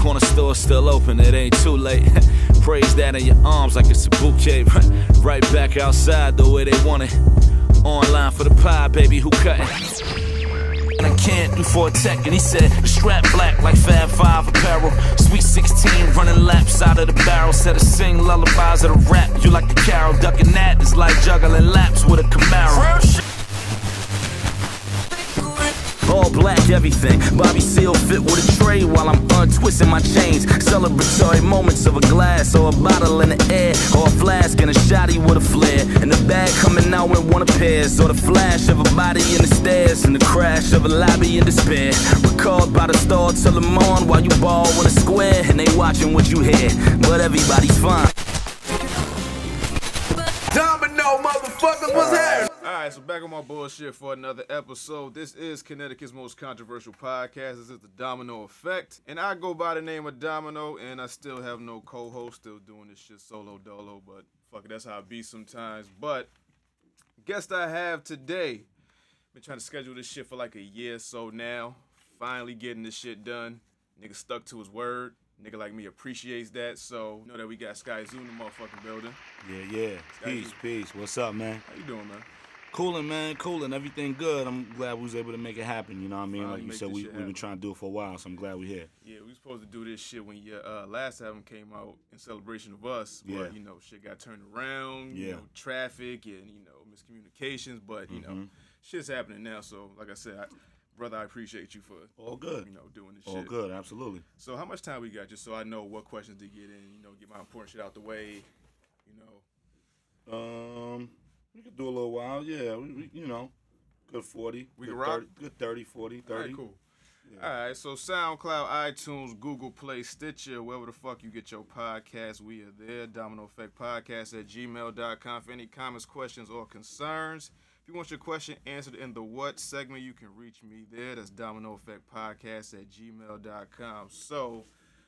Corner store still open, it ain't too late. Praise that in your arms like it's a bouquet. Right back outside the way they want it. Online for the pie, baby, who cutting? And I can't do for a tech, and he said, strap black like Fab Five apparel. Sweet 16 running laps out of the barrel. Said to sing lullabies of the rap. You like the carol, ducking that is like juggling laps with a Camaro. All black everything. Bobby Seale fit with a tray while I'm untwisting my chains. Celebratory moments of a glass or a bottle in the air or a flask and a shotty with a flare. And the bag coming out in one pairs or the flash of a body in the stairs and the crash of a lobby in despair. Recalled by the star till the morn while you ball in a square and they watching what you hear. But everybody's fine. Domino, motherfuckers, what's happening? Right, so back on my bullshit for another episode. This is Connecticut's most controversial podcast. This is the Domino Effect, and I go by the name of Domino, and I still have no co-host. Still doing this shit solo dolo, but fuck it, that's how I be sometimes. But guest I have today, been trying to schedule this shit for like a year or so now. Finally getting this shit done. Nigga stuck to his word. Nigga like me appreciates that. So know that we got Skyzoo in the motherfucking building. Yeah, yeah. Peace, peace. What's up, man? How you doing, man? Cooling, man, cooling. Everything good. I'm glad we was able to make it happen. You know what I mean? Finally like you said, we we've been trying to do it for a while, so I'm glad we're here. Yeah, we was supposed to do this shit when your uh, last album came out in celebration of us, but Yeah. you know, shit got turned around. You Yeah. know, traffic and you know miscommunications, but you know, Mhm. shit's happening now. So, like I said, I, brother, I appreciate you for All good. you know doing this All shit. good, absolutely. So, how much time we got, just so I know what questions to get in? You know, get my important shit out the way. You know, Um, we could do a little while. Yeah, we, we you know, good 40. We good can rock? 30, Good 30, 40, 30. all right, cool. All right, so SoundCloud, iTunes, Google Play, Stitcher, wherever the fuck you get your podcast, we are there. Domino Effect Podcast at gmail.com for any comments, questions, or concerns. If you want your question answered in the what segment, you can reach me there. That's Domino Effect Podcast at gmail.com. So,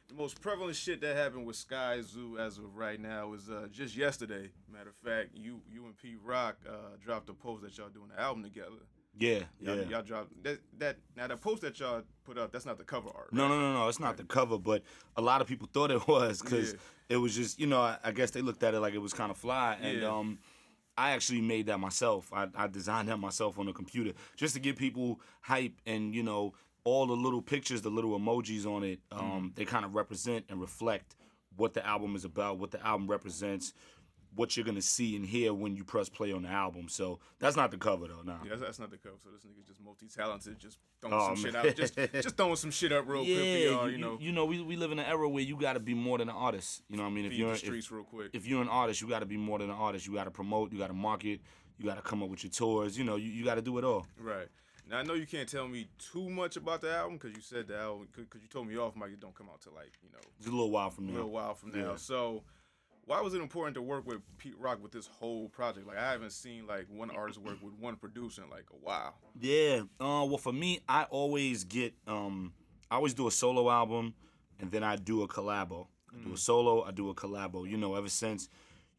the most prevalent shit that happened with Skyzoo as of right now is uh, just yesterday. Matter of fact, you you and Pete Rock uh, dropped a post that y'all doing the album together. Yeah, Y'all, yeah. y'all dropped that that now the post that y'all put up. That's not the cover art. No, right? no, no, no. It's not the cover, but a lot of people thought it was because Yeah. it was just, you know, I, I guess they looked at it like it was kind of fly. And Yeah. um, I actually made that myself. I, I designed that myself on the computer just to give people hype and, you know, all the little pictures, the little emojis on it, um, Mm-hmm. they kind of represent and reflect what the album is about, what the album represents, what you're going to see and hear when you press play on the album. So that's not the cover, though, nah. Yeah, that's, that's not the cover. So this nigga just multi-talented, just throwing Oh, some shit out, just just throwing some shit up real quick for y'all. You, know, you know, we, we live in an era where you got to be more than an artist. You know what I mean? If you're the if, real quick. if you're an artist, you got to be more than an artist. You got to promote, you got to market, you got to come up with your tours. You know, you, you got to do it all. right. Now I know you can't tell me too much about the album because you said the album because you told me off mic it don't come out till like you know It's a little while from now. a little while from now. Yeah. So. Why was it important to work with Pete Rock with this whole project? Like I haven't seen like one artist work with one producer in like a while. Yeah. Uh, well, for me, I always get um, I always do a solo album, and then I do a collabo. I do a solo, I do a collabo. You know, ever since,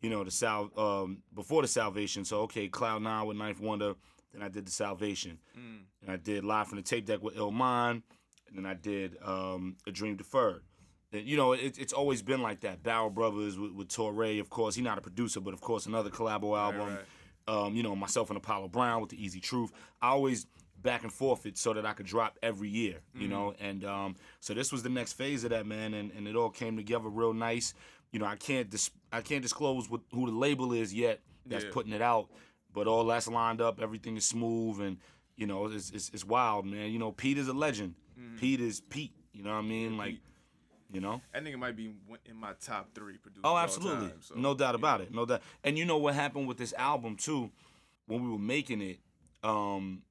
you know, the sal um before the Salvation. So okay, Cloud Nine with 9th Wonder. Then I did the Salvation, and I did Live from the Tape Deck with Illmind, and then I did um, A Dream Deferred. And, you know, it, it's always been like that. Barrel Brothers with, with Torae, of course. He's not a producer, but of course another collabo album right. um, you know, myself and Apollo Brown with the Easy Truth. I always back and forth it so that I could drop every year, you know. And um, so this was the next phase of that, man, and, and it all came together real nice. You know, I can't dis- I can't disclose what, who the label is yet that's Yeah. putting it out, but all that's lined up. Everything is smooth, and you know, it's it's, it's wild, man. You know, Pete is a legend. Pete is Pete. You know what I mean? like, you know. I think it might be in my top three producers. Oh, all absolutely. time, so, no doubt about it. No doubt. And you know what happened with this album too, when we were making it. Um,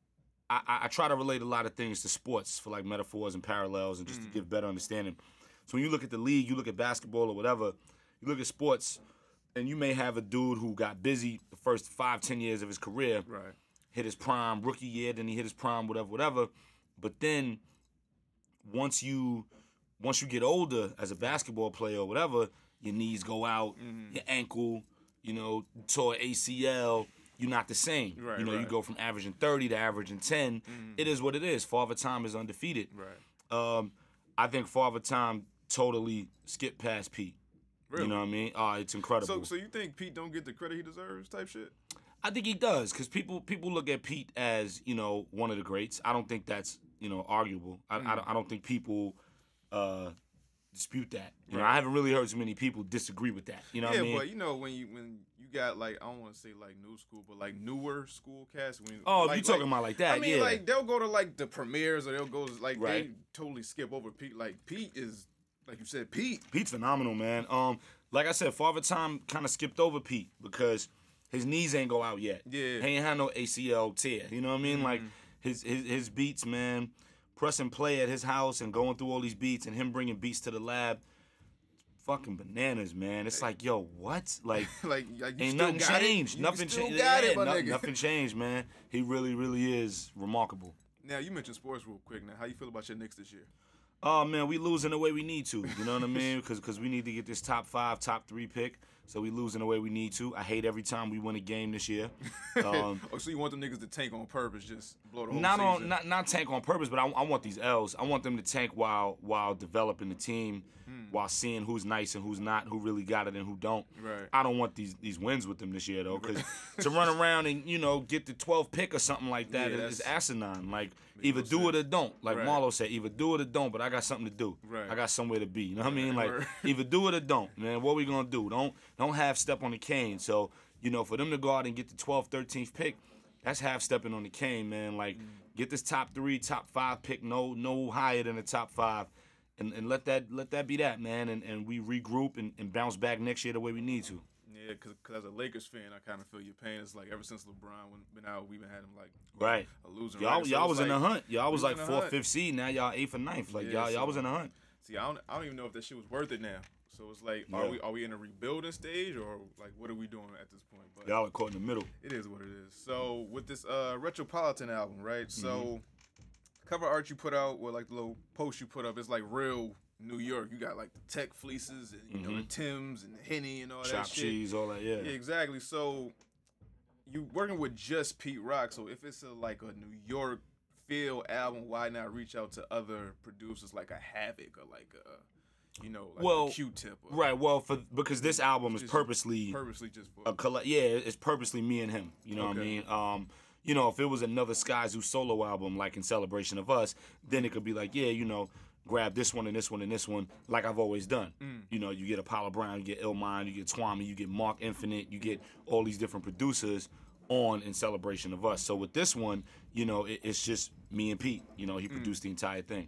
I, I, I try to relate a lot of things to sports for like metaphors and parallels and just Mm. to give better understanding. So when you look at the league, you look at basketball or whatever, you look at sports, and you may have a dude who got busy the first five, ten years of his career, Right. hit his prime rookie year, then he hit his prime, whatever, whatever. But then once you once you get older as a basketball player or whatever, your knees go out, Mm-hmm. your ankle, you know, tore ACL, you're not the same. Right, you know, you go from averaging 30 to averaging 10. It is what it is. Father Time is undefeated. Right. Um, I think Father Time totally skipped past Pete. Really? You know what I mean? Uh, it's incredible. So, so you think Pete don't get the credit he deserves, type shit? I think he does because people people look at Pete as you know one of the greats. I don't think that's you know arguable. I, I, don't, I don't think people uh, dispute that. You know, I haven't really heard too many people disagree with that. You know yeah, what I mean? but you know when you when you got like I don't want to say like new school, but like newer school cast. When oh, like, you talking like, about like that, I mean, yeah. like they'll go to like the premieres or they'll go like Right. they totally skip over Pete. Like Pete is like you said, Pete. Pete's phenomenal, man. Um, like I said, Father Time kind of skipped over Pete because his knees ain't go out yet. Yeah. Mm-hmm. he ain't had no ACL tear. You know what I mean? Like his his his beats, man. Press and play at his house and going through all these beats and him bringing beats to the lab. Fucking bananas, man. It's like, yo, what? Like, like, like ain't nothing changed. Nothing changed. Yeah, it, no- nothing changed, man. He really, really is remarkable. Now you mentioned sports real quick. Now, how you feel about your Knicks this year? Oh man, we losing the way we need to. You know what I mean? Because because we need to get this top five, top three pick. So we losing the way we need to. I hate every time we win a game this year. Um, oh, so you want them niggas to tank on purpose, just blow the whole not on season? not not tank on purpose, but I, I want these L's. I want them to tank while while developing the team, Hmm. while seeing who's nice and who's not, who really got it and who don't. Right. I don't want these these wins with them this year though, because to run around and you know get the 12th pick or something like that Yeah, is asinine. Like either do it or don't. Like Right. Marlo said, either do it or don't. But I got something to do. Right. I got somewhere to be. You know what I mean? Like either do it or don't. Man, what we gonna do? Don't don't half step on the cane. So you know, for them to go out and get the 12th, 13th pick, that's half stepping on the cane, man. Like get this top three, top five pick, no no higher than the top five. And, and let that let that be that man and, and we regroup and, and bounce back next year the way we need to. Yeah, because as a Lakers fan, I kind of feel your pain. It's like ever since LeBron when, been out, we've been had him like Right. a losing. Y'all, record. So y'all was in the hunt. Y'all was like fourth, fifth seed. Now y'all eighth or ninth. Like Yeah, y'all, y'all was in the hunt. See, I don't, I don't even know if that shit was worth it now. So it's like, Yeah. are we are we in a rebuilding stage or like what are we doing at this point? But Y'all are caught in the middle. it is what it is. So with this uh Retropolitan album, right? So Mm-hmm. cover art you put out, or like the little post you put up, it's like real New York. You got like the tech fleeces and you know the Tims and the Henny and all that Mm-hmm. Shit. cheese, all that. Yeah. Yeah, exactly. So you working with just Pete Rock. So if it's a like a New York feel album, why not reach out to other producers like a Havoc or like a you know like Well, Q-Tip? Right. Well, for because this album is Just purposely Purposely just for a colla- Yeah, it's purposely me and him. You know what I mean? Um, you know, if it was another Skyzoo solo album, like in celebration of us, then it could be like, yeah, you know, grab this one and this one and this one, like I've always done. Mm. You know, you get Apollo Brown, you get Illmind, you get Twami, you get Mark Infinite, you get all these different producers on in celebration of us. So with this one, you know, it, it's just me and Pete. You know, he Mm. produced the entire thing.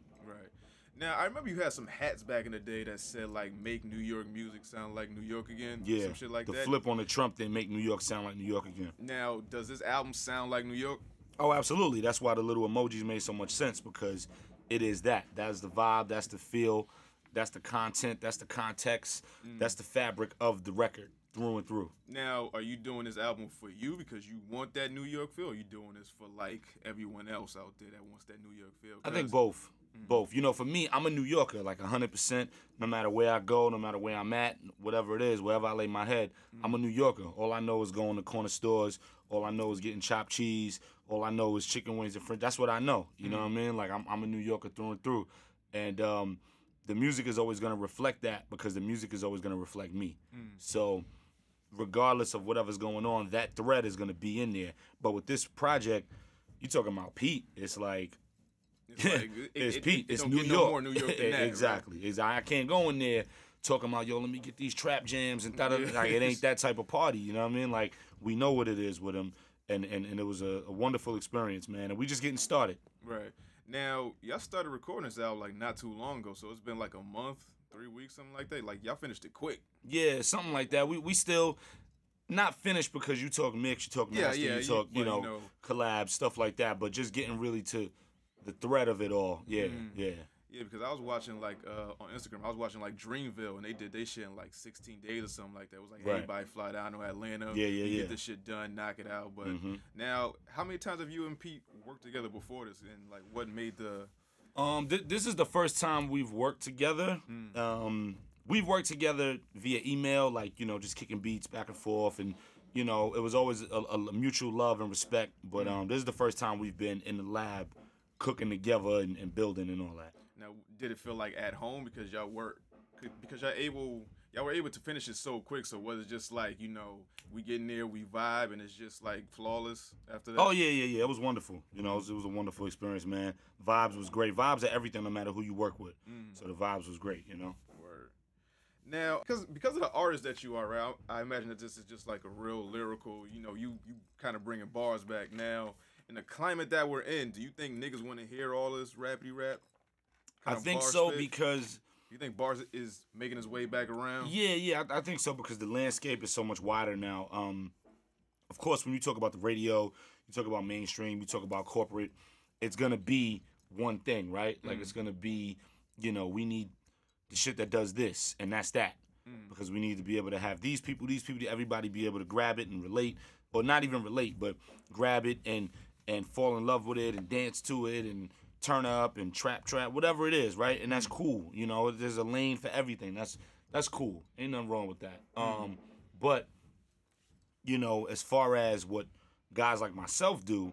Now I remember you had some hats back in the day that said like make New York music sound like New York again. Yeah, Some shit like the that. flip on the Trump thing make New York sound like New York again. Now, does this album sound like New York? Oh, absolutely. That's why the little emojis made so much sense because it is that. That's the vibe. That's the feel. That's the content. That's the context. Mm. That's the fabric of the record through and through. Now, are you doing this album for you because you want that New York feel? Or are you doing this for like everyone else out there that wants that New York feel? I think both. Mm-hmm. Both. You know, for me, I'm a New Yorker, like 100%. No matter where I go, no matter where I'm at, whatever it is, wherever I lay my head, mm-hmm. I'm a New Yorker. All I know is going to corner stores. All I know is getting chopped cheese. All I know is chicken wings and French. That's what I know. You know mm-hmm. what I mean? Like, I'm, I'm a New Yorker through and through. And um, the music is always going to reflect that because the music is always going to reflect me. Mm. So, regardless of whatever's going on, that thread is going to be in there. But with this project, you talking about Pete, it's like, It's, like, it- it's it- Pete. it it's New York. No more New York than that, right? exactly. Exa- I can't go in there talking about yo. Let me get these trap jams and that. Yeah. like it ain't that type of party. You know what I mean? Like we know what it is with him, and and, and it was a, a wonderful experience, man. And we just getting started. Right. Now, y'all started recording this album like not too long ago, so it's been like a month, three weeks, something like that. Like y'all finished it quick. Yeah, something like that. We we still. Not finished because you talk mix, you talk Yeah, master, yeah, you you- talk, you, but, know, you know- collab, stuff like that. But just getting really to the thread of it all. Yeah, Mm. yeah. Yeah, because I was watching like uh, on Instagram, I was watching like Dreamville, and they did they shit in like 16 days or something like that. It was like Right. everybody fly down to Atlanta, Yeah, yeah, yeah. get this shit done, knock it out. But Mhm. now, how many times have you and Pete worked together before this, and like what made the Um, th- this is the first time we've worked together. Um, we've worked together via email, like you know, just kicking beats back and forth, and you know, it was always a, a mutual love and respect. But um, this is the first time we've been in the lab, cooking together and, and building and all that. Now, did it feel like at home because y'all work because y'all able y'all were able to finish it so quick? So was it just like you know we get in there, we vibe, and it's just like flawless after that? Oh yeah, yeah, yeah. It was wonderful. You know, it was, it was a wonderful experience, man. Vibes was great. Vibes are everything, no matter who you work with. Mm. So the vibes was great. You know. Word. Now, because because of the artist that you are, right, I, I imagine that this is just like a real lyrical. You know, you you kind of bringing bars back now. In the climate that we're in, do you think niggas want to hear all this rapidy rap? I think so spit? because You think bars is making his way back around? yeah, yeah, I, I think so because the landscape is so much wider now. Um, of course, when you talk about the radio, you talk about mainstream, you talk about corporate, it's gonna be one thing, right? Like it's gonna be, you know, we need the shit that does this, and that's that. Because we need to be able to have these people, these people, everybody be able to grab it and relate, or not even relate, but grab it and and fall in love with it and dance to it and turn up and trap trap, whatever it is, right? And that's mm-hmm. cool. You know, there's a lane for everything. That's that's cool. Ain't nothing wrong with that. Mm-hmm. Um, but you know, as far as what guys like myself do,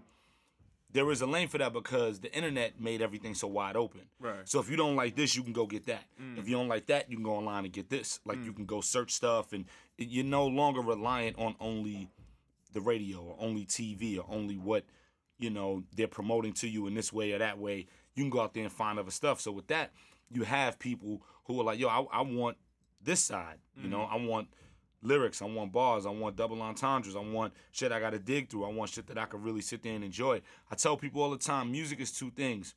there is a lane for that because the internet made everything so wide open. Right. So if you don't like this, you can go get that. Mm. If you don't like that, you can go online and get this. Like you mm. can go search stuff, and you're no longer reliant on only the radio or only TV or only what you know they're promoting to you in this way or that way. You can go out there and find other stuff. So with that, you have people who are like, yo, I, I want this side. You mm-hmm. know, I want lyrics, I want bars, I want double entendres, I want shit I gotta dig through, I want shit that I can really sit there and enjoy. I tell people all the time, music is two things.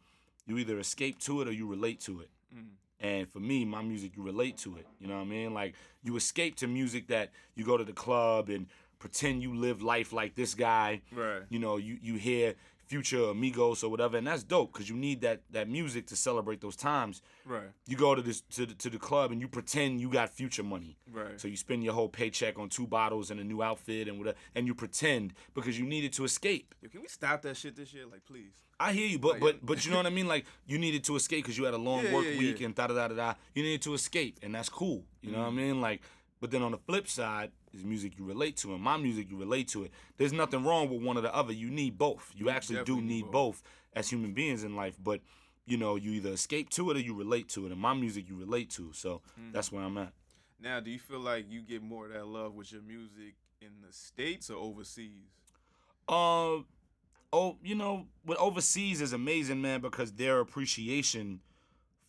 You either escape to it or you relate to it. Mm-hmm. And for me, my music, you relate to it. You know what I mean? Like you escape to music that you go to the club and pretend you live life like this guy. Right. You know, you you hear Future, Amigos, or whatever, and that's dope because you need that that music to celebrate those times. Right. You go to this to the, to the club and you pretend you got Future money. Right. So you spend your whole paycheck on two bottles and a new outfit and whatever, and you pretend because you needed to escape. Yo, can we stop that shit this year? Like, please. I hear you, but but but you know what I mean. Like you needed to escape because you had a long Yeah, work yeah, week yeah. and da da da da da. You needed to escape, and that's cool. You know what I mm-hmm. mean? Like, but then on the flip side is music you relate to, and my music you relate to it. There's nothing wrong with one or the other. You need both. You actually do definitely need need both as human beings in life. But you know, you either escape to it or you relate to it, and my music you relate to. So that's where I'm at. Now, do you feel like you get more of that love with your music in the states or overseas? Uh, oh, you know, with overseas is amazing, man, because their appreciation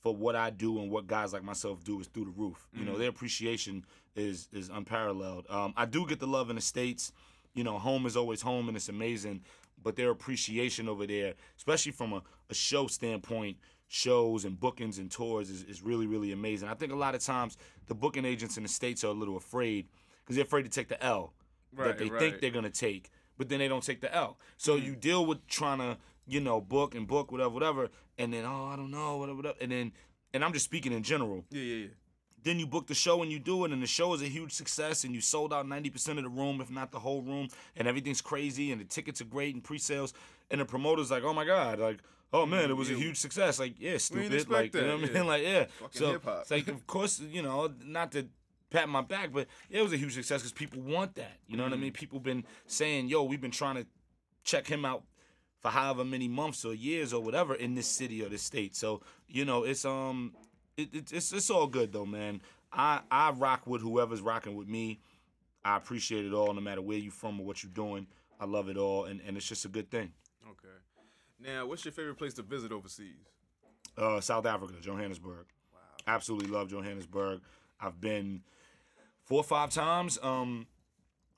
for what I do and what guys like myself do is through the roof. You know, their appreciation is is unparalleled. Um, I do get the love in the states. You know, home is always home, and it's amazing. But their appreciation over there, especially from a, a show standpoint, shows and bookings and tours is, is really, really amazing. I think a lot of times the booking agents in the States are a little afraid because they're afraid to take the L Right, that they right. think they're gonna take, but then they don't take the L. So Mm-hmm. you deal with trying to, you know, book and book whatever, whatever, and then oh I don't know, whatever, whatever, and then and I'm just speaking in general. Yeah, yeah, yeah. Then you book the show and you do it, and the show is a huge success, and you sold out 90% of the room, if not the whole room, and everything's crazy, and the tickets are great and pre-sales, and the promoter's like, oh my god, like. Oh man, it was a huge success. Like, yeah, stupid. Like, you know what I yeah. mean? Like, yeah. Fucking so hip-hop. it's like, of course, you know, not to pat my back, but it was a huge success because people want that. You know what I Mm. mean? People been saying, "Yo, we've been trying to check him out for however many months or years or whatever in this city or this state." So you know, it's um, it, it, it's it's all good though, man. I I rock with whoever's rocking with me. I appreciate it all, no matter where you from or what you're doing. I love it all, and, and it's just a good thing. Okay. Now, what's your favorite place to visit overseas? Uh, South Africa, Johannesburg. Absolutely love Johannesburg. I've been four or five times. Um,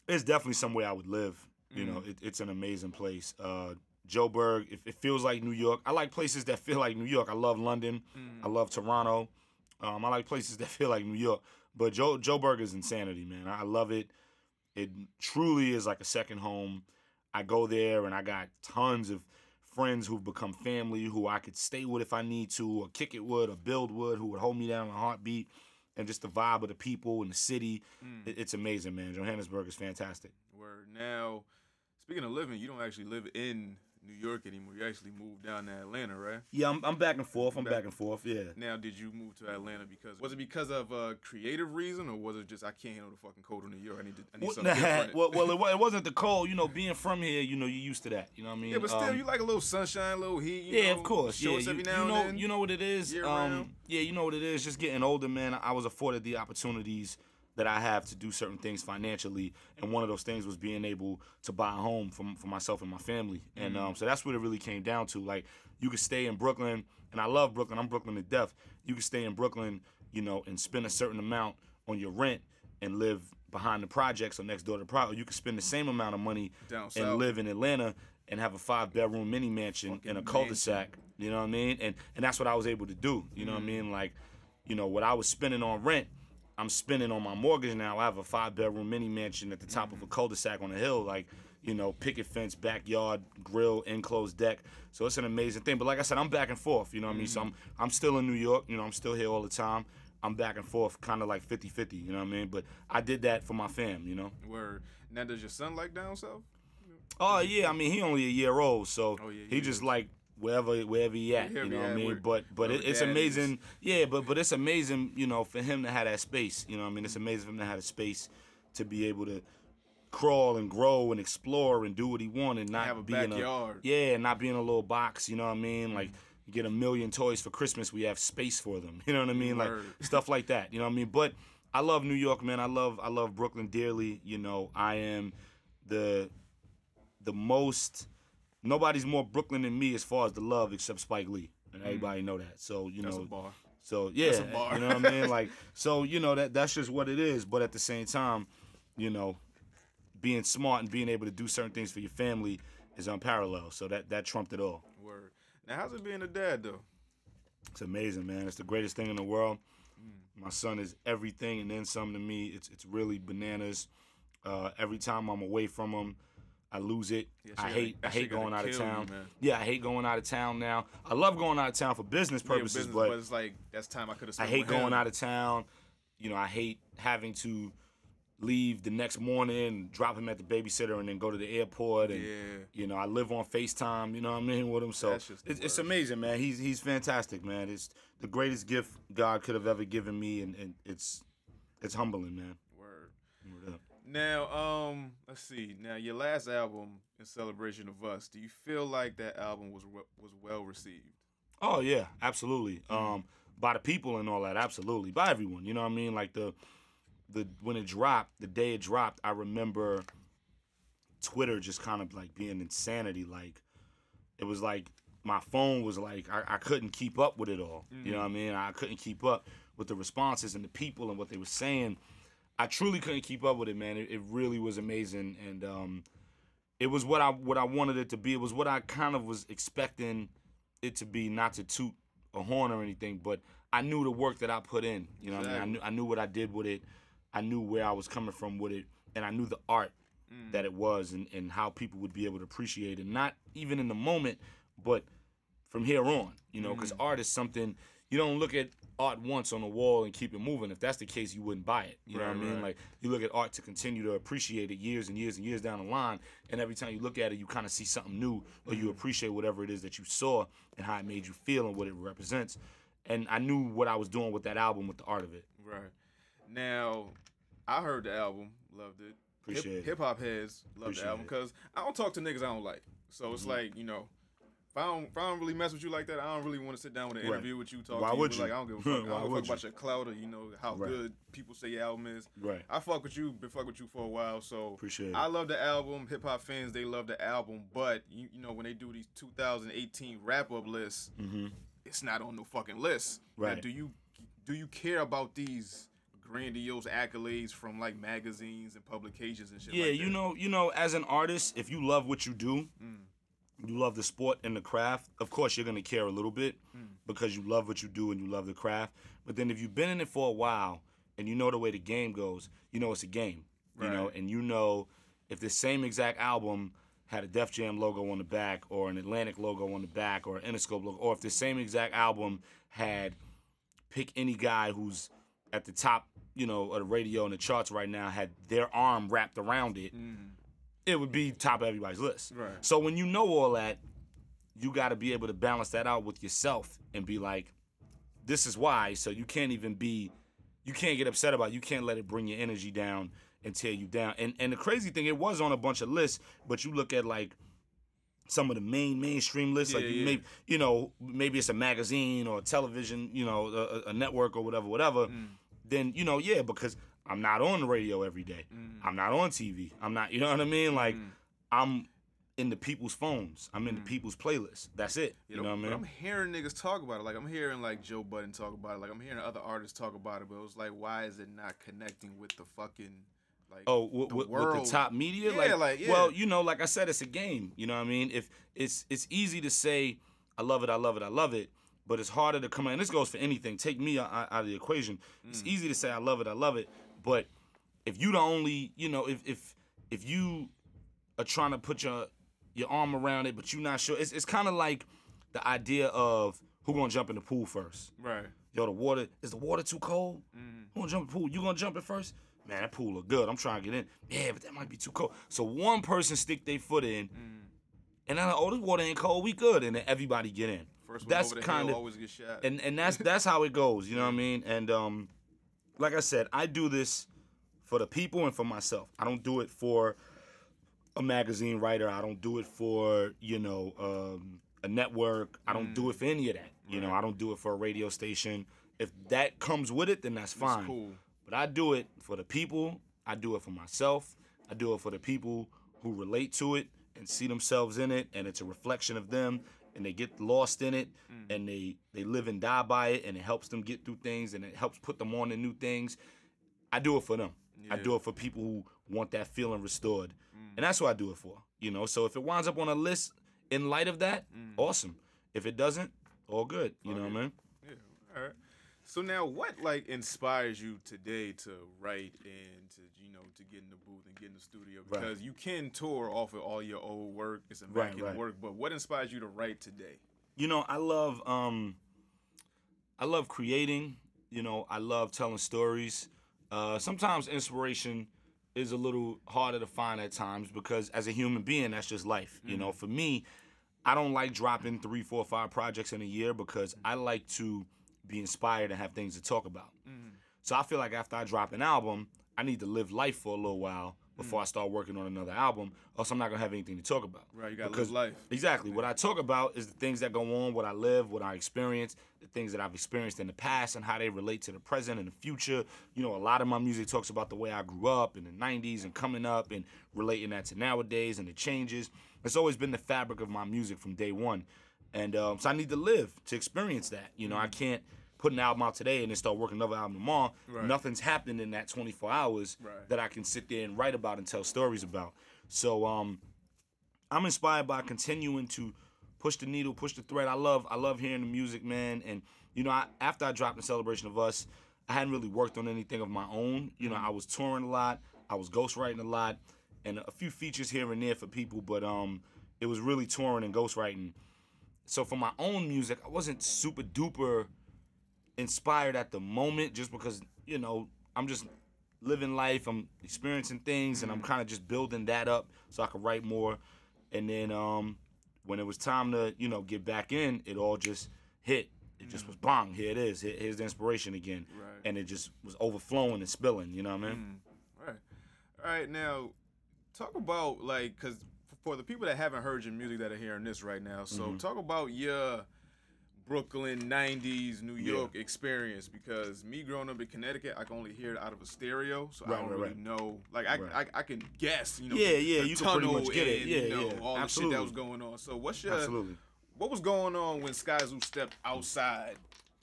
it's definitely somewhere I would live. You know, it, it's an amazing place. Uh, Joburg, it, it feels like New York. I like places that feel like New York. I love London. I love Toronto. Um, I like places that feel like New York. But Joe Joburg is insanity, man. I love it. It truly is like a second home. I go there and I got tons of friends who've become family who I could stay with if I need to, or kick it with, or build with, who would hold me down in a heartbeat. And just the vibe of the people and the city, it- it's amazing, man. Johannesburg is fantastic. Where now, speaking of living, you don't actually live in New York anymore. You actually moved down to Atlanta, right? Yeah, I'm, I'm back and forth. I'm Back- back and forth. Yeah. Now, did you move to Atlanta because was it because of a creative reason or was it just I can't handle the fucking cold in New York? I need to, I need Well, something different. well, well, it, it wasn't the cold. You know, being from here, you know, you're used to that. You know what I mean? yeah, but still, Um, you like a little sunshine, a little heat. You yeah, know, of course. Yeah, you, every you know, and then. you know what it is. Um, yeah, you know what it is. Just getting older, man. I was afforded the opportunities that I have to do certain things financially, and one of those things was being able to buy a home for, for myself and my family. And Mm-hmm. um, so that's what it really came down to. Like, you could stay in Brooklyn, and I love Brooklyn. I'm Brooklyn to death. You could stay in Brooklyn, you know, and spend a certain amount on your rent and live behind the projects or next door to the project. You could spend the same amount of money Down and south. live in Atlanta and have a five bedroom mini mansion in a cul-de-sac. You know what I mean? And and that's what I was able to do. You know what I mean? Like, you know, what I was spending on rent, I'm spending on my mortgage now. I have a five bedroom mini mansion at the top of a cul-de-sac on a hill, like, you know, picket fence, backyard, grill, enclosed deck. So it's an amazing thing. But like I said, I'm back and forth. You know what I mean? So mm-hmm. I'm I'm still in New York. You know, I'm still here all the time. I'm back and forth, kind of like 50-50. You know what I mean? But I did that for my fam. You know. Word. Now, does your son like down south? Oh yeah, I mean he only a year old, so Oh, yeah, he, he just like wherever wherever he at, you know what I mean. but but it, it's amazing, yeah. But but it's amazing, you know, for him to have that space. You know, what I mean, it's mm-hmm. amazing for him to have a space to be able to crawl and grow and explore and do what he wanted, not Have a be in backyard. a yeah, not be in a little box. You know what I mean? Like you get a million toys for Christmas, we have space for them. You know what I mean? Like stuff like that. You know what I mean? But I love New York, man. I love I love Brooklyn dearly. You know, I am the the most nobody's more Brooklyn than me as far as the love except Spike Lee. And everybody know that. So, you Mm. That's know a bar. so yeah, a bar. you know what I mean? Like so, you know that that's just what it is, but at the same time, you know, being smart and being able to do certain things for your family is unparalleled. So that that trumped it all. Word. Now, how's it being a dad though? It's amazing, man. It's the greatest thing in the world. My son is everything and then some to me. It's it's really bananas. Uh, every time I'm away from him, I lose it. Yeah, I hate I hate going out of kill you, town. yeah, I hate going out of town now. I love going out of town for business Yeah, purposes, business, but it's like that's time I could have I hate going him. out of town. You know, I hate having to leave the next morning, drop him at the babysitter, and then go to the airport. And Yeah. you know, I live on Facetime. You know what I mean with him. So That's just the it's, it's amazing, man. He's he's fantastic, man. It's the greatest gift God could have ever given me, and, and it's it's humbling, man. Now, um, let's see. Now, your last album, in celebration of us, do you feel like that album was was well received? Oh yeah, absolutely. Um, by the people and all that, absolutely. By everyone, you know what I mean? Like the the when it dropped, the day it dropped, I remember Twitter just kind of like being insanity. Like it was like my phone was like I, I couldn't keep up with it all. You know what I mean? I couldn't keep up with the responses and the people and what they were saying. I truly couldn't keep up with it, man. It, it really was amazing, and um, it was what I what I wanted it to be. It was what I kind of was expecting it to be. Not to toot a horn or anything, but I knew the work that I put in. You know, what I mean, I knew I knew what I did with it. I knew where I was coming from with it, and I knew the art that it was, and, and how people would be able to appreciate it. Not even in the moment, but from here on. You know, because art is something you don't look at art once on the wall and keep it moving. If that's the case, you wouldn't buy it. You know what I mean? right. Like you look at art to continue to appreciate it years and years and years down the line, and every time you look at it, you kind of see something new, or you appreciate whatever it is that you saw and how it made you feel and what it represents. And I knew what I was doing with that album, with the art of it. Right. Now, I heard the album, loved it. Appreciate it. Hip hop heads love Appreciate the album because I don't talk to niggas I don't like. So Mm-hmm. it's like you know. If I, don't, if I don't really mess with you like that, I don't really want to sit down with an Right. interview with you, talk Why to would but, you? Like I don't give a fuck. I don't give a would fuck about your clout or you know how Right. good people say your album is. Right. I fuck with you, been fuck with you for a while, so Appreciate it. I love the album. Hip hop fans, they love the album, but you, you know when they do these 2018 wrap up lists, it's not on no fucking list. Now, Mm-hmm. Right. do you do you care about these grandiose accolades from like magazines and publications and shit? Yeah, like you know, you know, as an artist, if you love what you do, you love the sport and the craft. Of course, you're gonna care a little bit mm. because you love what you do and you love the craft. But then, if you've been in it for a while and you know the way the game goes, you know it's a game. You know, and you know if the same exact album had a Def Jam logo on the back, or an Atlantic logo on the back, or an Interscope logo, or if the same exact album had pick any guy who's at the top, you know, of the radio and the charts right now, had their arm wrapped around it, mm. It would be top of everybody's list. Right. So when you know all that, you got to be able to balance that out with yourself and be like, this is why. So you can't even be, you can't get upset about. It. You can't let it bring your energy down and tear you down. And and the crazy thing, it was on a bunch of lists, but you look at like some of the main mainstream lists, like Yeah, you yeah. maybe you know maybe it's a magazine or a television, you know, a, a network or whatever, whatever. Mm. Then you know, yeah, because I'm not on the radio every day. Mm. I'm not on TV. I'm not, you know what I mean? Like I'm in the people's phones. I'm in the people's playlists. That's it. You, know what I Mm. mean? I'm hearing niggas talk about it. Like I'm hearing like Joe Budden talk about it. Like I'm hearing other artists talk about it. But it was like, why is it not connecting with the fucking like? Oh, with, the with, with the top media, Yeah, like, yeah. well, you know, like I said, it's a game. You know what I mean? If it's it's easy to say, I love it, I love it, I love it, but it's harder to come out. And this goes for anything. Take me out, out of the equation. It's Mm. easy to say I love it, I love it, but if you the only, you know, if if if you are trying to put your your arm around it, but you're not sure, it's it's kind of like the idea of who gonna jump in the pool first. Right. Yo, the water is the water too cold? Mm-hmm. Who gonna jump in the pool? You gonna jump it first? Man, that pool look good. I'm trying to get in. Yeah, but that might be too cold. So one person stick their foot in, Mm. and then oh, this water ain't cold. We good, and then everybody get in. First one that's over the kind hill of always get shot. and and that's that's how it goes. You know what I mean? And um, like I said, I do this for the people and for myself. I don't do it for a magazine writer. I don't do it for you know um, a network. I don't do it for any of that. You know, I don't do it for a radio station. If that comes with it, then that's fine. cool. But I do it for the people. I do it for myself. I do it for the people who relate to it and see themselves in it, and it's a reflection of them, and they get lost in it, mm. and they they live and die by it, and it helps them get through things, and it helps put them on to new things. I do it for them. I do it for people who want that feeling restored, mm. and that's what I do it for. You know, so if it winds up on a list in light of that, mm. awesome. If it doesn't, all good. You know what I mean? Yeah. All right. So now, what like inspires you today to write and to you know to get in the booth and get in the studio? Right. Because you can tour off of all your old work, it's Right, immaculate right. work. But what inspires you to write today? you know i love um i love creating you know i love telling stories uh sometimes inspiration is a little harder to find at times because as a human being that's just life you know for me i don't like dropping three four five projects in a year because i like to be inspired and have things to talk about mm-hmm. so i feel like after i drop an album i need to live life for a little while before mm. i start working on another album or else i'm not gonna have anything to talk about Right, you gotta Because- live life. Exactly. What I talk about is the things that go on, what I live, what I experience, the things that I've experienced in the past, and how they relate to the present and the future. You know, a lot of my music talks about the way I grew up in the 90s and coming up and relating that to nowadays and the changes. It's always been the fabric of my music from day one. And um, so I need to live to experience that. You know, I can't put an album out today and then start working another album tomorrow. Right. Nothing's happened in that 24 hours Right. that I can sit there and write about and tell stories about. So, um, I'm inspired by continuing to push the needle, push the thread. I love I love hearing the music, man. And you know, I, after I dropped the celebration of us, I hadn't really worked on anything of my own. You know, I was touring a lot, I was ghostwriting a lot, and a few features here and there for people, but um, it was really touring and ghostwriting. So for my own music, I wasn't super duper inspired at the moment, just because you know I'm just living life, I'm experiencing things, and I'm mm-hmm. kind of just building that up so I could write more. And then um, when it was time to, you know, get back in, it all just hit. It just was mm-hmm. bong. Here it is. Here- Here's the inspiration again. Right. And it just was overflowing and spilling. You know what I mean? All right. All right. Now, talk about like, cause for the people that haven't heard your music that are hearing this right now, so Mm-hmm. talk about your Brooklyn '90s New York experience. Because me growing up in Connecticut, I can only hear it out of a stereo, so Right, I don't right, really right. know. Like I. I, I can guess. You know. Yeah, yeah, the you can pretty tunnel much get it. and, Yeah, you know, yeah. all the shit that was going on. So what's your Absolutely. what was going on when Skyzoo stepped outside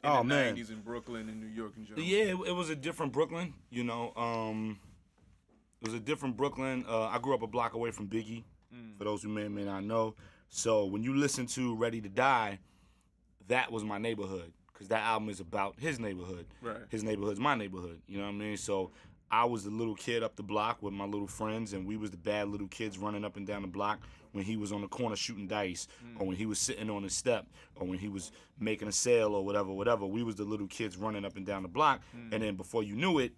in Oh, the man. 90s in Brooklyn and New York in general? Yeah, it, it was a different Brooklyn. You know, um, it was a different Brooklyn. Uh, I grew up a block away from Biggie. Mm. For those who may or may not know, so when you listen to Ready to Die, that was my neighborhood because that album is about his neighborhood. Right. His neighborhood's my neighborhood. You know what I mean? So I was the little kid up the block with my little friends, and we was the bad little kids running up and down the block when he was on the corner shooting dice, or when he was sitting on the step, or when he was making a sale or whatever, whatever. We was the little kids running up and down the block, and mm. then before you knew it,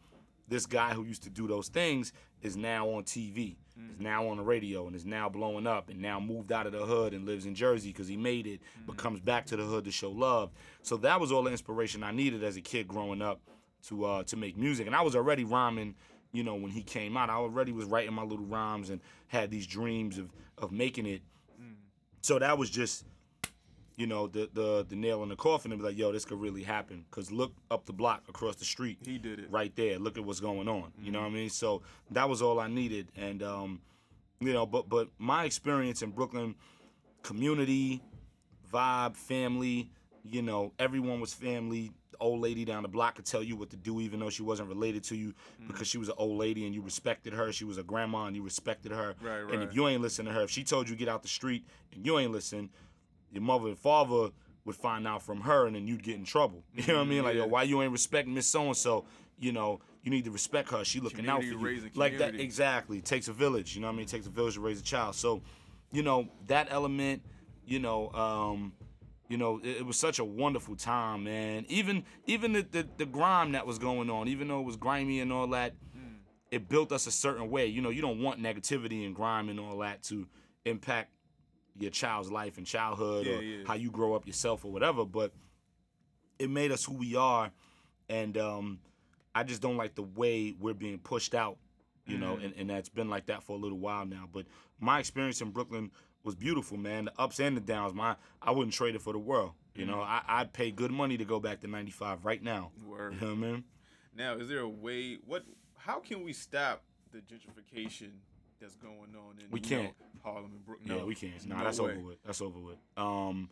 this guy who used to do those things is now on TV, is mm. now on the radio, and is now blowing up, and now moved out of the hood and lives in Jersey because he made it, mm. but comes back to the hood to show love. So that was all the inspiration I needed as a kid growing up to uh, to make music, and I was already rhyming. You know, when he came out, I already was writing my little rhymes and had these dreams of of making it. Mm. So that was just you know, the the the nail in the coffin and be like, yo, this could really happen. Cause look up the block across the street. He did it. Right there. Look at what's going on. You know what I mean? So that was all I needed. And um, you know, but but my experience in Brooklyn, community, vibe, family, you know, everyone was family. The old lady down the block could tell you what to do, even though she wasn't related to you, because she was an old lady and you respected her. She was a grandma and you respected her. Right, right. And if you ain't listen to her, if she told you get out the street and you ain't listen, your mother and father would find out from her and then you'd get in trouble. You know what I mean? Like, yeah. yo, why you ain't respecting Miss So and so? You know, you need to respect her. She looking out for you. Like that, exactly. It takes a village. You know what I mean? It takes a village to raise a child. So, you know, that element, you know, um, you know, it, it was such a wonderful time, man. Even even the, the the grime that was going on, even though it was grimy and all that, Hmm. it built us a certain way. You know, you don't want negativity and grime and all that to impact your child's life and childhood Yeah, or yeah. how you grow up yourself or whatever. But it made us who we are, and um, I just don't like the way we're being pushed out. You know, Mm. and, and that's been like that for a little while now. But my experience in Brooklyn was beautiful, man. The ups and the downs. My I wouldn't trade it for the world. You know, Mm. I, I'd pay good money to go back to '95 right now. Word. You know what I mean? Now, is there a way? What? How can we stop the gentrification that's going on in We can't. know, Harlem and Brooklyn? Yeah, No, we can't. Nah, no that's way. over with. That's over with. Um,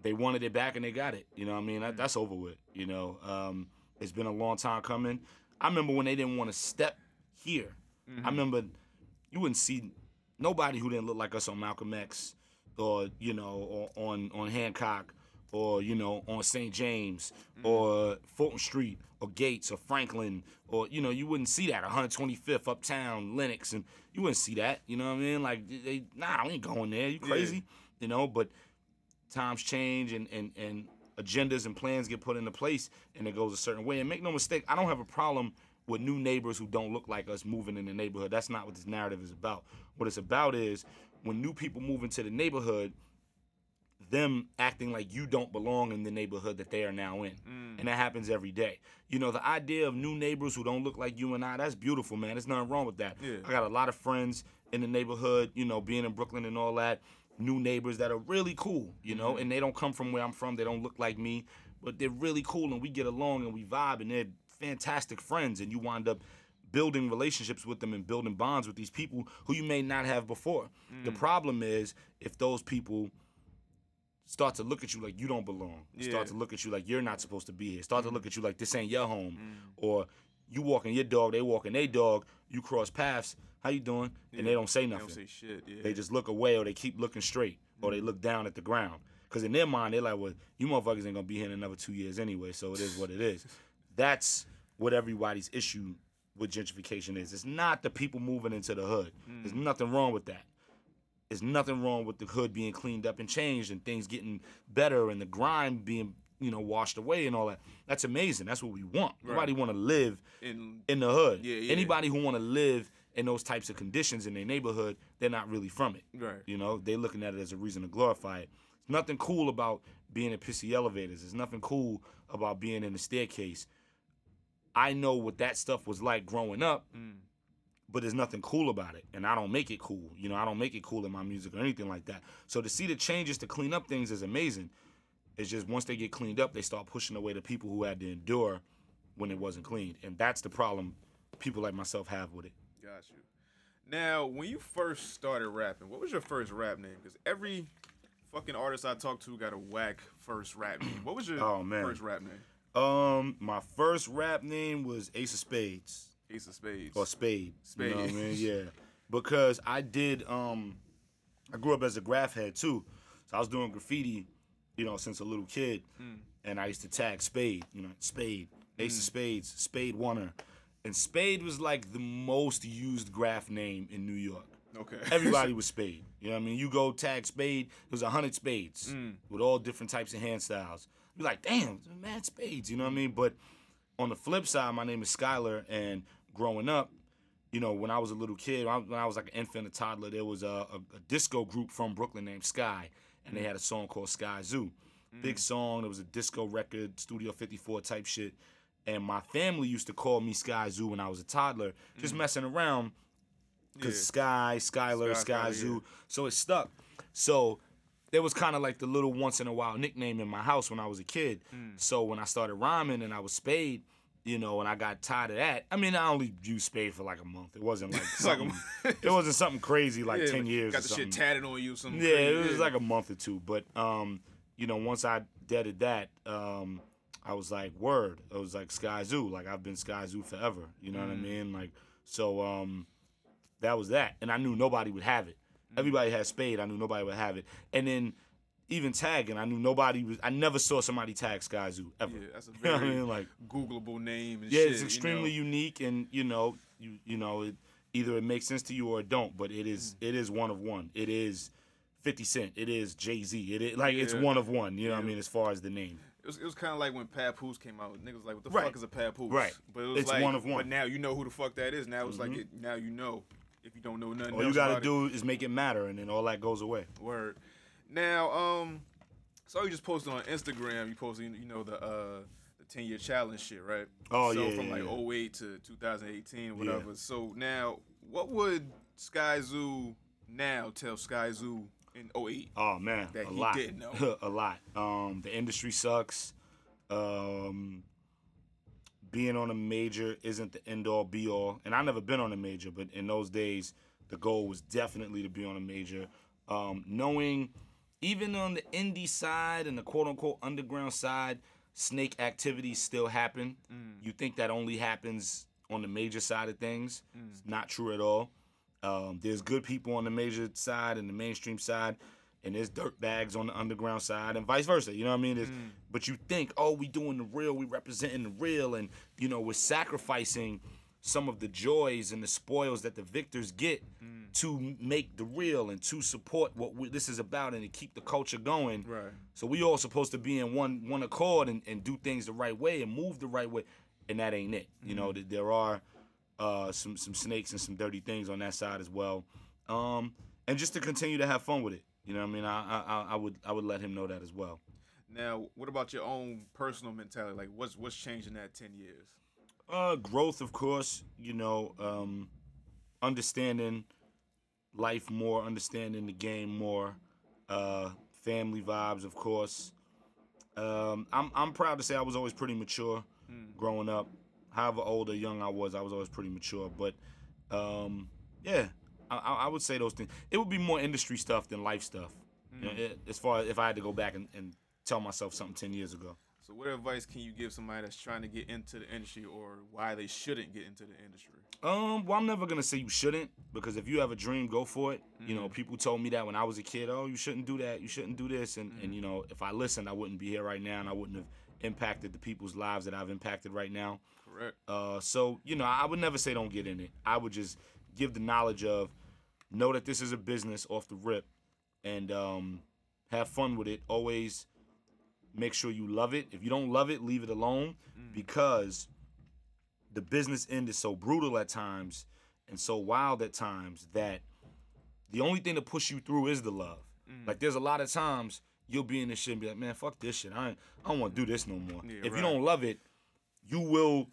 they wanted it back and they got it. You know what I mean? That, that's over with. You know, um, it's been a long time coming. I remember when they didn't want to step here. I remember you wouldn't see nobody who didn't look like us on Malcolm X or you know or on on Hancock or you know on St. James mm-hmm. or Fulton Street or Gates or Franklin or you know you wouldn't see that 125th Uptown Lenox and you wouldn't see that you know what I mean like they nah we ain't going there you crazy you know but times change and, and, and agendas and plans get put into place and it goes a certain way. And make no mistake, I don't have a problem with new neighbors who don't look like us moving in the neighborhood. That's not what this narrative is about. What it's about is when new people move into the neighborhood, them acting like you don't belong in the neighborhood that they are now in. Mm. And that happens every day. You know, the idea of new neighbors who don't look like you and I, that's beautiful, man. There's nothing wrong with that. Yeah. I got a lot of friends in the neighborhood, you know, being in Brooklyn and all that, new neighbors that are really cool, you know, Mm-hmm. and they don't come from where I'm from. They don't look like me, but they're really cool and we get along and we vibe and they're fantastic friends. And you wind up building relationships with them and building bonds with these people who you may not have before. The Mm. problem is if those people start to look at you like you don't belong. Start Yeah. Mm-hmm. to look at you like you're not supposed to be here. Start to look mm. at you like this ain't your home. Mm. Or you walking your dog, they walking their dog, you cross paths. How you doing? And they don't say They nothing. don't say shit. Yeah. They just look away or they keep looking straight or they mm. look down at the ground. Because in their mind, they're like, well, you motherfuckers ain't going to be here in another two years anyway, so it is what it is. That's what everybody's issue with gentrification is. It's not the people moving into the hood. There's nothing wrong with that. There's nothing wrong with the hood being cleaned up and changed and things getting better and the grime being, you know, washed away and all that. That's amazing. That's what we want. Nobody want to live in in the hood. Yeah, yeah. Anybody who want to live in those types of conditions in their neighborhood, they're not really from it. Right. You know, they're looking at it as a reason to glorify it. There's nothing cool about being in pissy elevators. There's nothing cool about being in the staircase. I know what that stuff was like growing up, Mm. But there's nothing cool about it. And I don't make it cool. You know, I don't make it cool in my music or anything like that. So to see the changes to clean up things is amazing. It's just once they get cleaned up, they start pushing away the people who had to endure when it wasn't cleaned. And that's the problem people like myself have with it. Got you. Now, when you first started rapping, what was your first rap name? Because every fucking artist I talked to got a whack first rap name. What was your Oh, man. first rap name? Um, my first rap name was Ace of Spades. Ace of Spades. or Spade. You know what I Spade. mean? Yeah. Because I did um I grew up as a graph head too. So I was doing graffiti, you know, since a little kid. Hmm. And I used to tag Spade, you know, Spade, Ace of hmm. Spades, Spade Warner. And Spade was like the most used graph name in New York. okay. Everybody was Spade. You know what I mean? You go tag Spade, it was a hundred spades hmm. with all different types of hand styles. You're like, damn, mad spades, you know what I mean? But on the flip side, my name is Skyler, and growing up, you know, when I was a little kid, when I, was like an infant, a toddler, there was a, a, a disco group from Brooklyn named Sky, and they mm. had a song called Skyzoo. Big mm. song. It was a disco record, Studio 54 type shit. And my family used to call me Skyzoo when I was a toddler, just mm. messing around. Cause Yeah. Sky, Skyler, Sky, Sky Sky, Zoo. yeah. So it stuck. So it was kind of like the little once in a while nickname in my house when I was a kid. Mm. So when I started rhyming and I was Spade, you know, and I got tired of that. I mean, I only used Spade for like a month. It wasn't like like a something, it wasn't something crazy like Yeah, ten years. Got the shit tatted on you. Something. Yeah, it was like a month or two. But um, you know, once I deaded that, um, I was like, word. It was like Skyzoo. Like I've been Skyzoo forever. You know what I Mm. mean? Like so um that was that. And I knew nobody would have it. Mm. Everybody had spade, I knew nobody would have it. And then even tagging, I knew nobody was I never saw somebody tag Skyzoo ever. Yeah, that's a You know I very mean? Like Googleable name and yeah, shit. it's you extremely know? unique, and you know, you you know, it, either it makes sense to you or it don't. But it is Mm. it is one of one. It is Fifty Cent. It is Jay Z. It is like it's one of one. You know what I mean? As far as the name, It was, it was kind of like when Papoose came out. Niggas was like, what the Right. fuck is a Papoose? Right. But it was It's like, one of one. But now you know who the fuck that is. Now it's like, it, now you know. If you don't know nothing all you got to about do is make it matter, and then all that goes away. Word. Now, um, so you just posted on Instagram. You posted, you know, the uh the ten year challenge shit, right? Oh, so yeah, from yeah, like yeah. 08 to 2018 or whatever. So now, what would Skyzoo now tell Skyzoo in 08? Oh man, That a he lot, didn't know. a lot. Um, the industry sucks. Um, being on a major isn't the end all be all, and I never been on a major, but in those days, the goal was definitely to be on a major. Um, knowing, even on the indie side and the quote unquote underground side, snake activities still happen. Mm. You think that only happens on the major side of things? Mm. It's not true at all. Um, there's good people on the major side and the mainstream side, and there's dirt bags on the underground side, and vice versa. You know what I mean? There's- mm. But you think, oh, we doing the real, we representing the real, and you know we're sacrificing some of the joys and the spoils that the victors get to make the real and to support what we, this is about and to keep the culture going. Right. So we all supposed to be in one one accord and, and do things the right way and move the right way, and that ain't it. You know, th- there are uh, some some snakes and some dirty things on that side as well. Um, and just to continue to have fun with it. You know, I mean, I, I I- would I would let him know that as well. Now, what about your own personal mentality? Like, what's what's changed in that 10 years? Uh, growth, of course. You know, um, understanding life more, understanding the game more. Uh, family vibes, of course. Um, I'm I'm proud to say I was always pretty mature growing up. However old or young I was, I was always pretty mature. But um, yeah, I, I would say those things. It would be more industry stuff than life stuff. You know, it- as far as if I had to go back and, and tell myself something ten years ago. So, what advice can you give somebody that's trying to get into the industry or why they shouldn't get into the industry? Um, well, I'm never gonna say you shouldn't because if you have a dream, go for it. You know, people told me that when I was a kid. Oh, you shouldn't do that. You shouldn't do this. And and you know, if I listened, I wouldn't be here right now, and I wouldn't have impacted the people's lives that I've impacted right now. Correct. Uh, so you know, I would never say don't get in it. I would just give the knowledge of know that this is a business off the rip, and um, have fun with it. Always make sure you love it. If you don't love it, leave it alone mm. because the business end is so brutal at times and so wild at times that the only thing to push you through is the love. Mm. Like there's a lot of times you'll be in this shit and be like, man, fuck this shit. I I don't want to do this no more. Yeah, if right. you don't love it, you will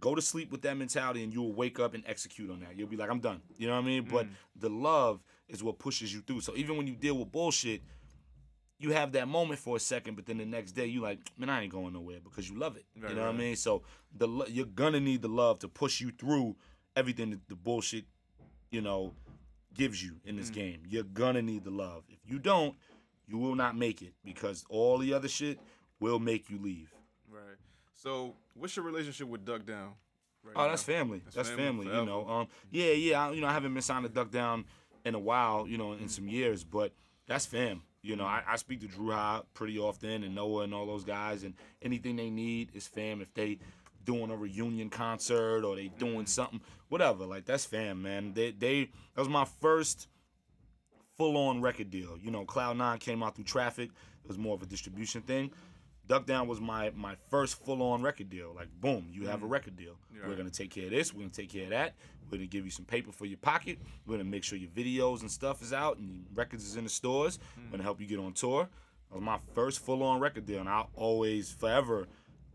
go to sleep with that mentality and you will wake up and execute on that. You'll be like, I'm done. You know what I mean? But mm. the love is what pushes you through. So even when you deal with bullshit, you have that moment for a second, but then the next day you like, man, I ain't going nowhere because you love it. Right, you know what I mean? So the lo- you're gonna need the love to push you through everything that the bullshit, you know, gives you in Mm. this game. You're gonna need the love. If you don't, you will not make it because all the other shit will make you leave. Right. So, what's your relationship with Duck Down? Right Oh, that's family. That's, family family. you know. Um, yeah, yeah. I, you know, I haven't been signed to Duck Down in a while. You know, in some years, but that's fam. You know, I, I speak to Dru Ha pretty often and Noah and all those guys, and anything they need is fam. If they doing a reunion concert or they doing something, whatever, like that's fam, man. They they that was my first full on record deal. You know, Cloud Nine came out through Traffic. It was more of a distribution thing. Duck Down was my my first full on record deal. Like, boom, you have a record deal. We're gonna take care of this. We're gonna take care of that. We're gonna give you some paper for your pocket. We're gonna make sure your videos and stuff is out and your records is in the stores. We're gonna help you get on tour. That was my first full on record deal, and I'll always forever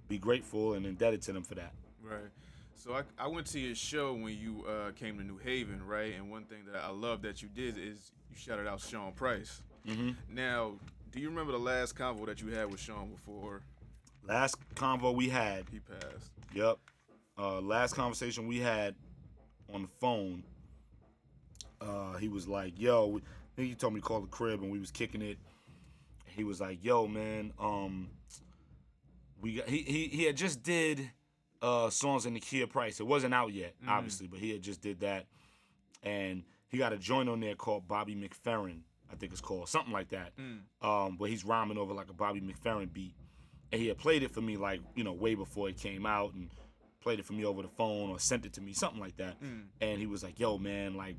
be grateful and indebted to them for that. Right. So I, I went to your show when you uh, came to New Haven, right? And one thing that I love that you did is you shouted out Sean Price. Mm-hmm. Now, do you remember the last convo that you had with Sean before Last convo we had, he passed? Yep. Uh, last conversation we had on the phone, uh, he was like, "Yo," we- I think he told me to call the crib, and we was kicking it. He was like, "Yo, man, um, we got he he, he had just did uh songs in the Key of Price. It wasn't out yet, obviously, but he had just did that, and he got a joint on there called Bobby McFerrin, I think it's called something like that. Mm. Um, but he's rhyming over like a Bobby McFerrin beat. And he had played it for me like you know way before it came out and played it for me over the phone or sent it to me something like that. Mm. And he was like yo man like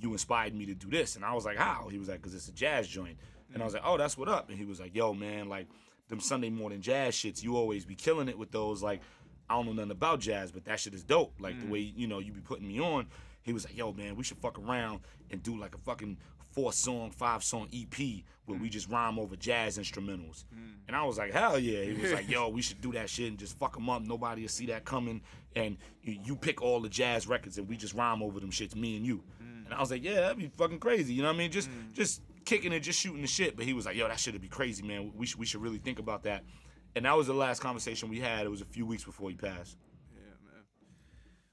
you inspired me to do this. And i was like how? He was like because it's a jazz joint. And i was mm. like oh that's what up. And he was like yo man like them sunday morning jazz shits you always be killing it with those like i don't know nothing about jazz but that shit is dope. Like the way you know you be putting me on. He was like yo man we should fuck around and do like a fucking four song five song ep where we mm. just rhyme over jazz instrumentals mm. and I was like, hell yeah. He was like, yo, we should do that shit and just fuck them up. Nobody will see that coming. And you, you pick all the jazz records and we just rhyme over them shits, me and you. Mm. And I was like, yeah, that'd be fucking crazy. You know what I mean? Just just kicking it, just shooting the shit. But he was like, yo, that shit'd be crazy, man. We should, we should really think about that. And that was the last conversation we had. It was a few weeks before he passed. Yeah, man.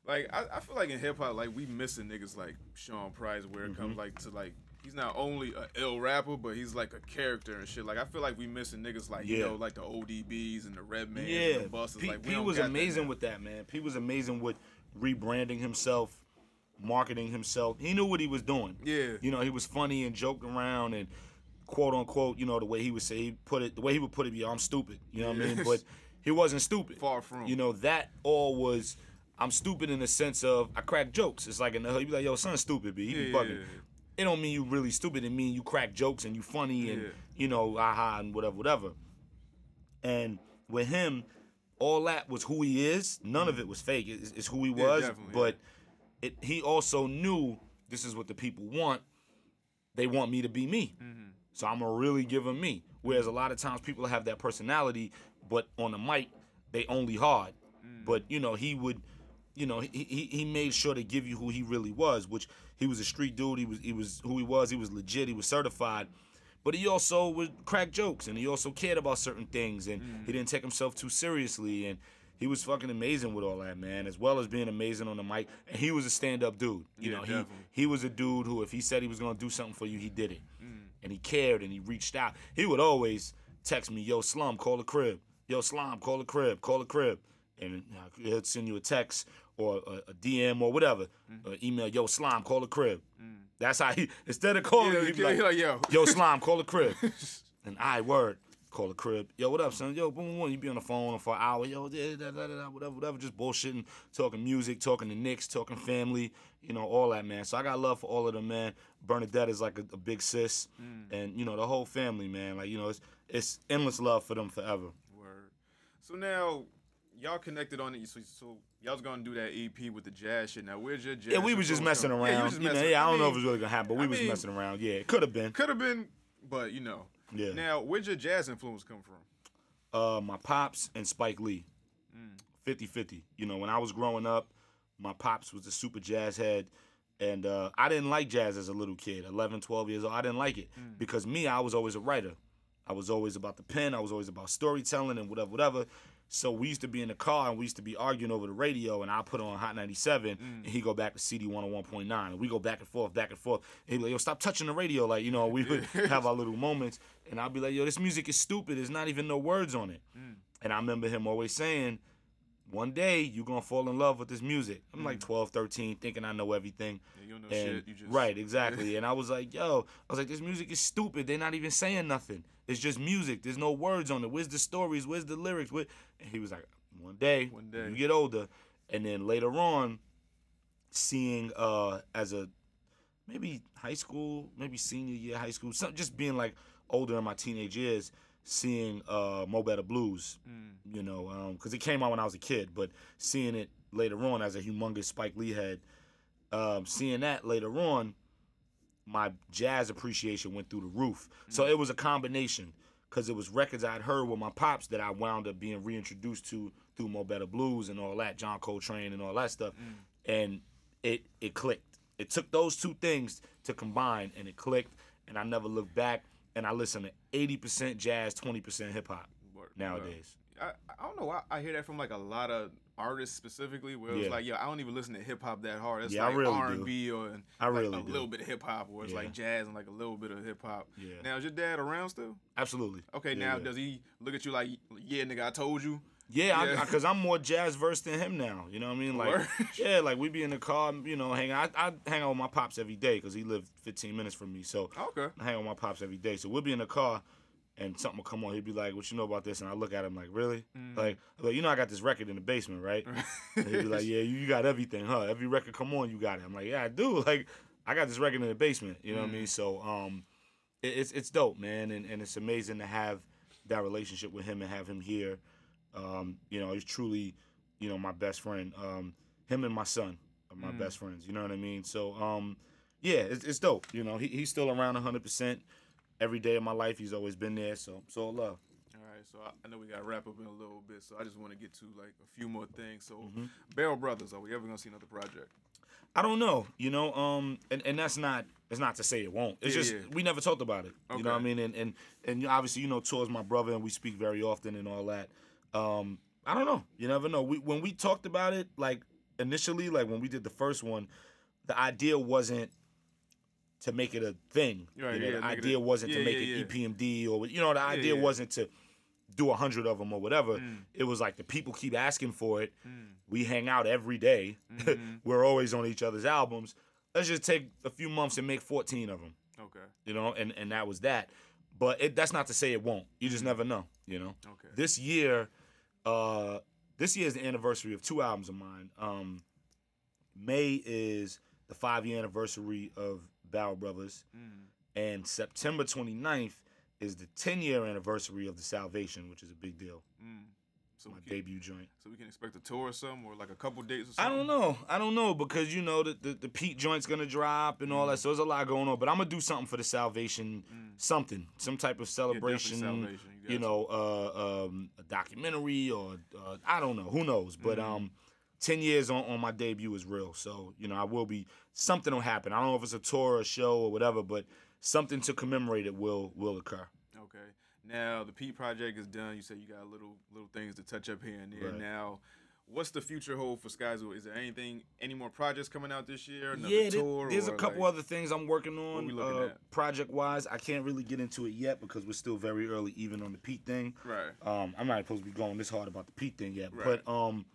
Like I, I feel like in hip hop, like we missing niggas like Sean Price, where it Mm-hmm. comes like to like he's not only a ill rapper, but he's like a character and shit. Like I feel like we missing niggas like you know like the ODBs and the Redmans Yeah, and the buses. P, like we P was got that amazing with that, man. P was amazing with rebranding himself, marketing himself. He knew what he was doing. Yeah. you know, he was funny and joked around and quote unquote, you know, the way he would say he put it, the way he would put it, yo, I'm stupid. You know what I mean? But he wasn't stupid. Far from. You know, that all was. I'm stupid in the sense of I crack jokes. It's like in the hood, you be like, yo, son, stupid, b. He be Yeah, bugging. yeah, yeah. It don't mean you really stupid. It mean you crack jokes and you funny and Yeah. you know, aha and whatever, whatever. And with him, all that was who he is. None of it was fake. It's, it's who he was. definitely, but it, he also knew this is what the people want. They want me to be me. Mm-hmm. So I'm gonna really give him me. Whereas a lot of times people have that personality, but on the mic they only hard. Mm. But you know he would, you know he, he he made sure to give you who he really was, which he was a street dude. He was he was who he was. He was legit. He was certified. But he also would crack jokes, and he also cared about certain things, and Mm. he didn't take himself too seriously, and he was fucking amazing with all that, man, as well as being amazing on the mic. And he was a stand-up dude. You Yeah, know, he he was a dude who, if he said he was gonna do something for you, he did it, Mm. and he cared and he reached out. He would always text me, "Yo, Slum, call the crib. Yo, Slum, call the crib. Call the crib." And he'll send you a text or a, a DM or whatever, Mm. or email, "Yo, Slime, call the crib." Mm. That's how he instead of calling Yeah, he'd be like, yo. "Yo, Slime, call the crib." and I word. Call the crib. Yo, what up, son? Yo, boom, boom. You be on the phone for an hour. Yo, da, da, da, da, whatever, whatever. Just bullshitting, talking music, talking to Knicks, talking family, you know, all that, man. So I got love for all of them, man. Bernadette is like a, a big sis, mm. and you know the whole family, man. Like you know, it's it's endless love for them forever. Word. So now y'all connected on it. So, so y'all was gonna do that EP with the jazz shit. Now where's your jazz? Yeah, we was just messing around. Yeah, just you know, yeah, I don't know if it was really gonna happen, but we I was mean- messing around. Yeah, it could have been. Could have been, but you know. Yeah. Now where'd your jazz influence come from? uh, my pops and Spike Lee. 50-50. You know, when I was growing up, my pops was a super jazz head. And uh, I didn't like jazz as a little kid, 11, 12 years old. I didn't like it because me, I was always a writer. I was always about the pen. I was always about storytelling and whatever, whatever. So we used to be in the car and we used to be arguing over the radio, and I put on Hot 97, mm. and he go back to CD 101.9, and we go back and forth, back and forth. And he'd be like, "Yo, stop touching the radio!" Like you know, we would have our little moments, and I'd be like, "Yo, this music is stupid. There's not even no words on it." Mm. And I remember him always saying, one day you're gonna fall in love with this music. I'm like 12, 13, thinking I know everything. Yeah, you don't know and, shit, you just- right, exactly. and I was like, yo, I was like, this music is stupid. They're not even saying nothing. It's just music. There's no words on it. Where's the stories? Where's the lyrics? Where? And he was like, one day, One day. you get older, and then later on, seeing uh as a maybe high school, maybe senior year high school, some, just being like older in my teenage years, seeing uh, Mo Better Blues, Mm. you know, because it came out when I was a kid, but seeing it later on as a humongous Spike Lee head, um, seeing that later on, my jazz appreciation went through the roof. So it was a combination because it was records I'd heard with my pops that I wound up being reintroduced to through Mo Better Blues and all that, John Coltrane and all that stuff, and it it clicked. It took those two things to combine, and it clicked. And I never looked back. And I listen to eighty percent jazz, twenty percent hip hop nowadays. I, I don't know. I, I hear that from like a lot of artists specifically, where it's Yeah. like, yo, I don't even listen to hip hop that hard. It's Yeah, I like really. R and B or I like really a do. little bit of hip hop, or it's Yeah. like jazz and like a little bit of hip hop. Yeah. Now is your dad around still? Absolutely. Okay, now does he look at you like, yeah, nigga, I told you? Yeah, Yeah. because I'm more jazz versed than him now. You know what I mean? Like, Word. yeah, like we be in the car, you know, hang out. I, I hang out with my pops every day because he lived 15 minutes from me. So Okay. I hang out with my pops every day. So we'll be in the car, and something will come on. He'd be like, "What you know about this?" And I look at him like, "Really?" Mm. Like, like, you know, I got this record in the basement, right? And he'd be like, "Yeah, you, you got everything, huh? Every record come on, you got it." I'm like, "Yeah, I do. Like, I got this record in the basement. You know what I Mm. mean?" So, um, it, it's it's dope, man, and and it's amazing to have that relationship with him and have him here. Um, you know, he's truly, you know, my best friend. Um, him and my son are my Mm. best friends. You know what I mean? So, um, yeah, it's, it's dope. You know, he, he's still around 100% every day of my life. He's always been there. So, so love. All right, so I, I know we got to wrap up in a little bit, so I just want to get to like a few more things. So, Mm-hmm. Barrel Brothers, are we ever gonna see another project? I don't know, you know, um, and, and that's not it's not to say it won't. It's Yeah, just yeah. we never talked about it. Okay. You know what I mean? And and and obviously, you know, Torae's my brother, and we speak very often and all that. Um, I don't know. You never know. We when we talked about it, like initially, like when we did the first one, the idea wasn't to make it a thing. Right, you know, yeah, the make it idea wasn't yeah, to make yeah, it EPMD or you know, the idea wasn't to do a hundred of them or whatever. Mm. It was like the people keep asking for it. Mm. We hang out every day. Mhm. We're always on each other's albums. Let's just take a few months and make 14 of them, Okay. you know, and, and that was that. But it, that's not to say it won't. You just never know, you know. Okay. This year, uh, this year is the anniversary of two albums of mine. Um, May is the five year anniversary of Barrel Brothers, Mm. and September 29th is the 10 year anniversary of The Salvation, which is a big deal. Mm. So My can, debut joint. so we can expect a tour or something, or like a couple dates or I don't know. I don't know because you know that the, the Pete joint's gonna drop and all that. So there's a lot going on. But I'm gonna do something for the Salvation, something, some type of celebration. Salvation, you You know, uh, um, a documentary or uh, I don't know. Who knows? But um, ten years on, on my debut is real. So you know, I will be something will happen. I don't know if it's a tour or a show or whatever, but something to commemorate it will will occur. Okay. Now the P project is done. You said you got little little things to touch up here and there. Right. Now, what's the future hold for Skyzoo? Is there anything, any more projects coming out this year? Another yeah, there- tour? there's a couple like- other things I'm working on uh, project wise. I can't really get into it yet because we're still very early, even on the Pete thing. Right. Um, I'm not supposed to be going this hard about the Pete thing yet, Right. but um,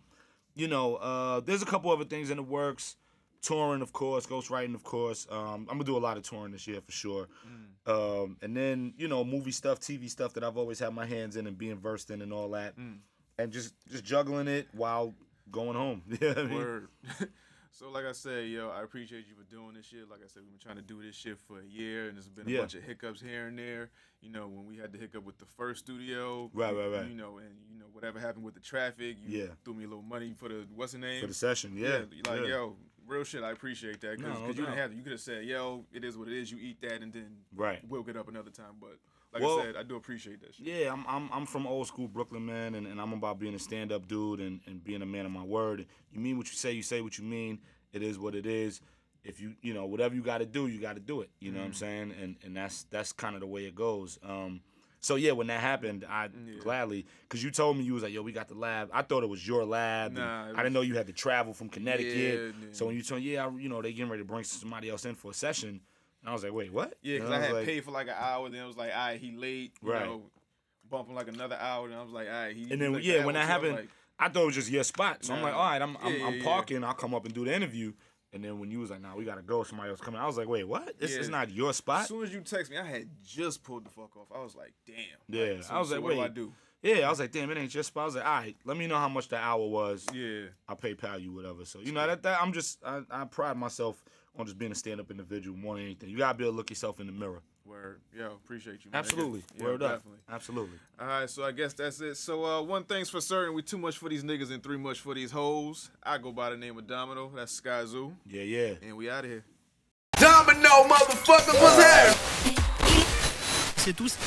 you know, uh, there's a couple other things in the works. Touring, of course, ghostwriting, of course. Um, I'm gonna do a lot of touring this year for sure. Mm. Um, and then you know, movie stuff, TV stuff that I've always had my hands in and being versed in and all that, Mm. and just just juggling it while going home. You know I mean? Word. so like I said, yo, I appreciate you for doing this shit. Like I said, we've been trying to do this shit for a year, and there's been a Yeah. bunch of hiccups here and there. You know, when we had the hiccup with the first studio, Right, right, right. You know, and you know whatever happened with the traffic, you Yeah. threw me a little money for the what's the name For the session, yeah. like yeah. yo, real shit. I appreciate that because No, no you didn't have you could have said, yo, it is what it is. You eat that, and then Right. we'll get up another time. But like Well- I said, I do appreciate that shit. Yeah, I'm I'm I'm from old school Brooklyn, man, and, and I'm about being a stand up dude and, and being a man of my word. You mean what you say, you say what you mean. It is what it is. If you you know whatever you got to do, you got to do it. You know what I'm saying? And and that's that's kind of the way it goes. Um, so yeah, when that happened, I Yeah. gladly because you told me you was like, yo, we got the lab. I thought it was your lab. Nah, it I didn't know you had to travel from Connecticut. Yeah, So when you told me, yeah, I, you know they getting ready to bring somebody else in for a session, and I was like, wait, what? Yeah, because I, was had like, paid for like an hour, then it was like, all right, he late, you Right. know, bumping like another hour, and I was like, all right, he. And then yeah, when that. I was happened, like, I thought it was just your spot. So I'm like, all right, I'm I'm, I'm parking. I'll come up and do the interview. And then when you was like, nah, we gotta go. Somebody else coming. I was like, wait, what? This is not your spot." as soon as you text me, I had just pulled the fuck off. I was like, damn. Yeah, Like, so- I was so like, what do I do? Yeah, I was like, damn, it ain't your spot. I was like, all right, let me know how much the hour was. Yeah. I'll PayPal you whatever. So you know that, that I'm just I, I pride myself on just being a stand up individual more than anything. You gotta be able to look yourself in the mirror. Word. Yo, appreciate you. Man. Absolutely. Yeah, Word up. definitely. Absolutely. All right, so I guess that's it. So uh, one thing's for certain: we too much for these niggas and three much for these hoes. I go by the name of Domino. That's Skyzoo, Yeah, yeah. and we out of here. Domino, motherfuckers, what's happening? C'est tous.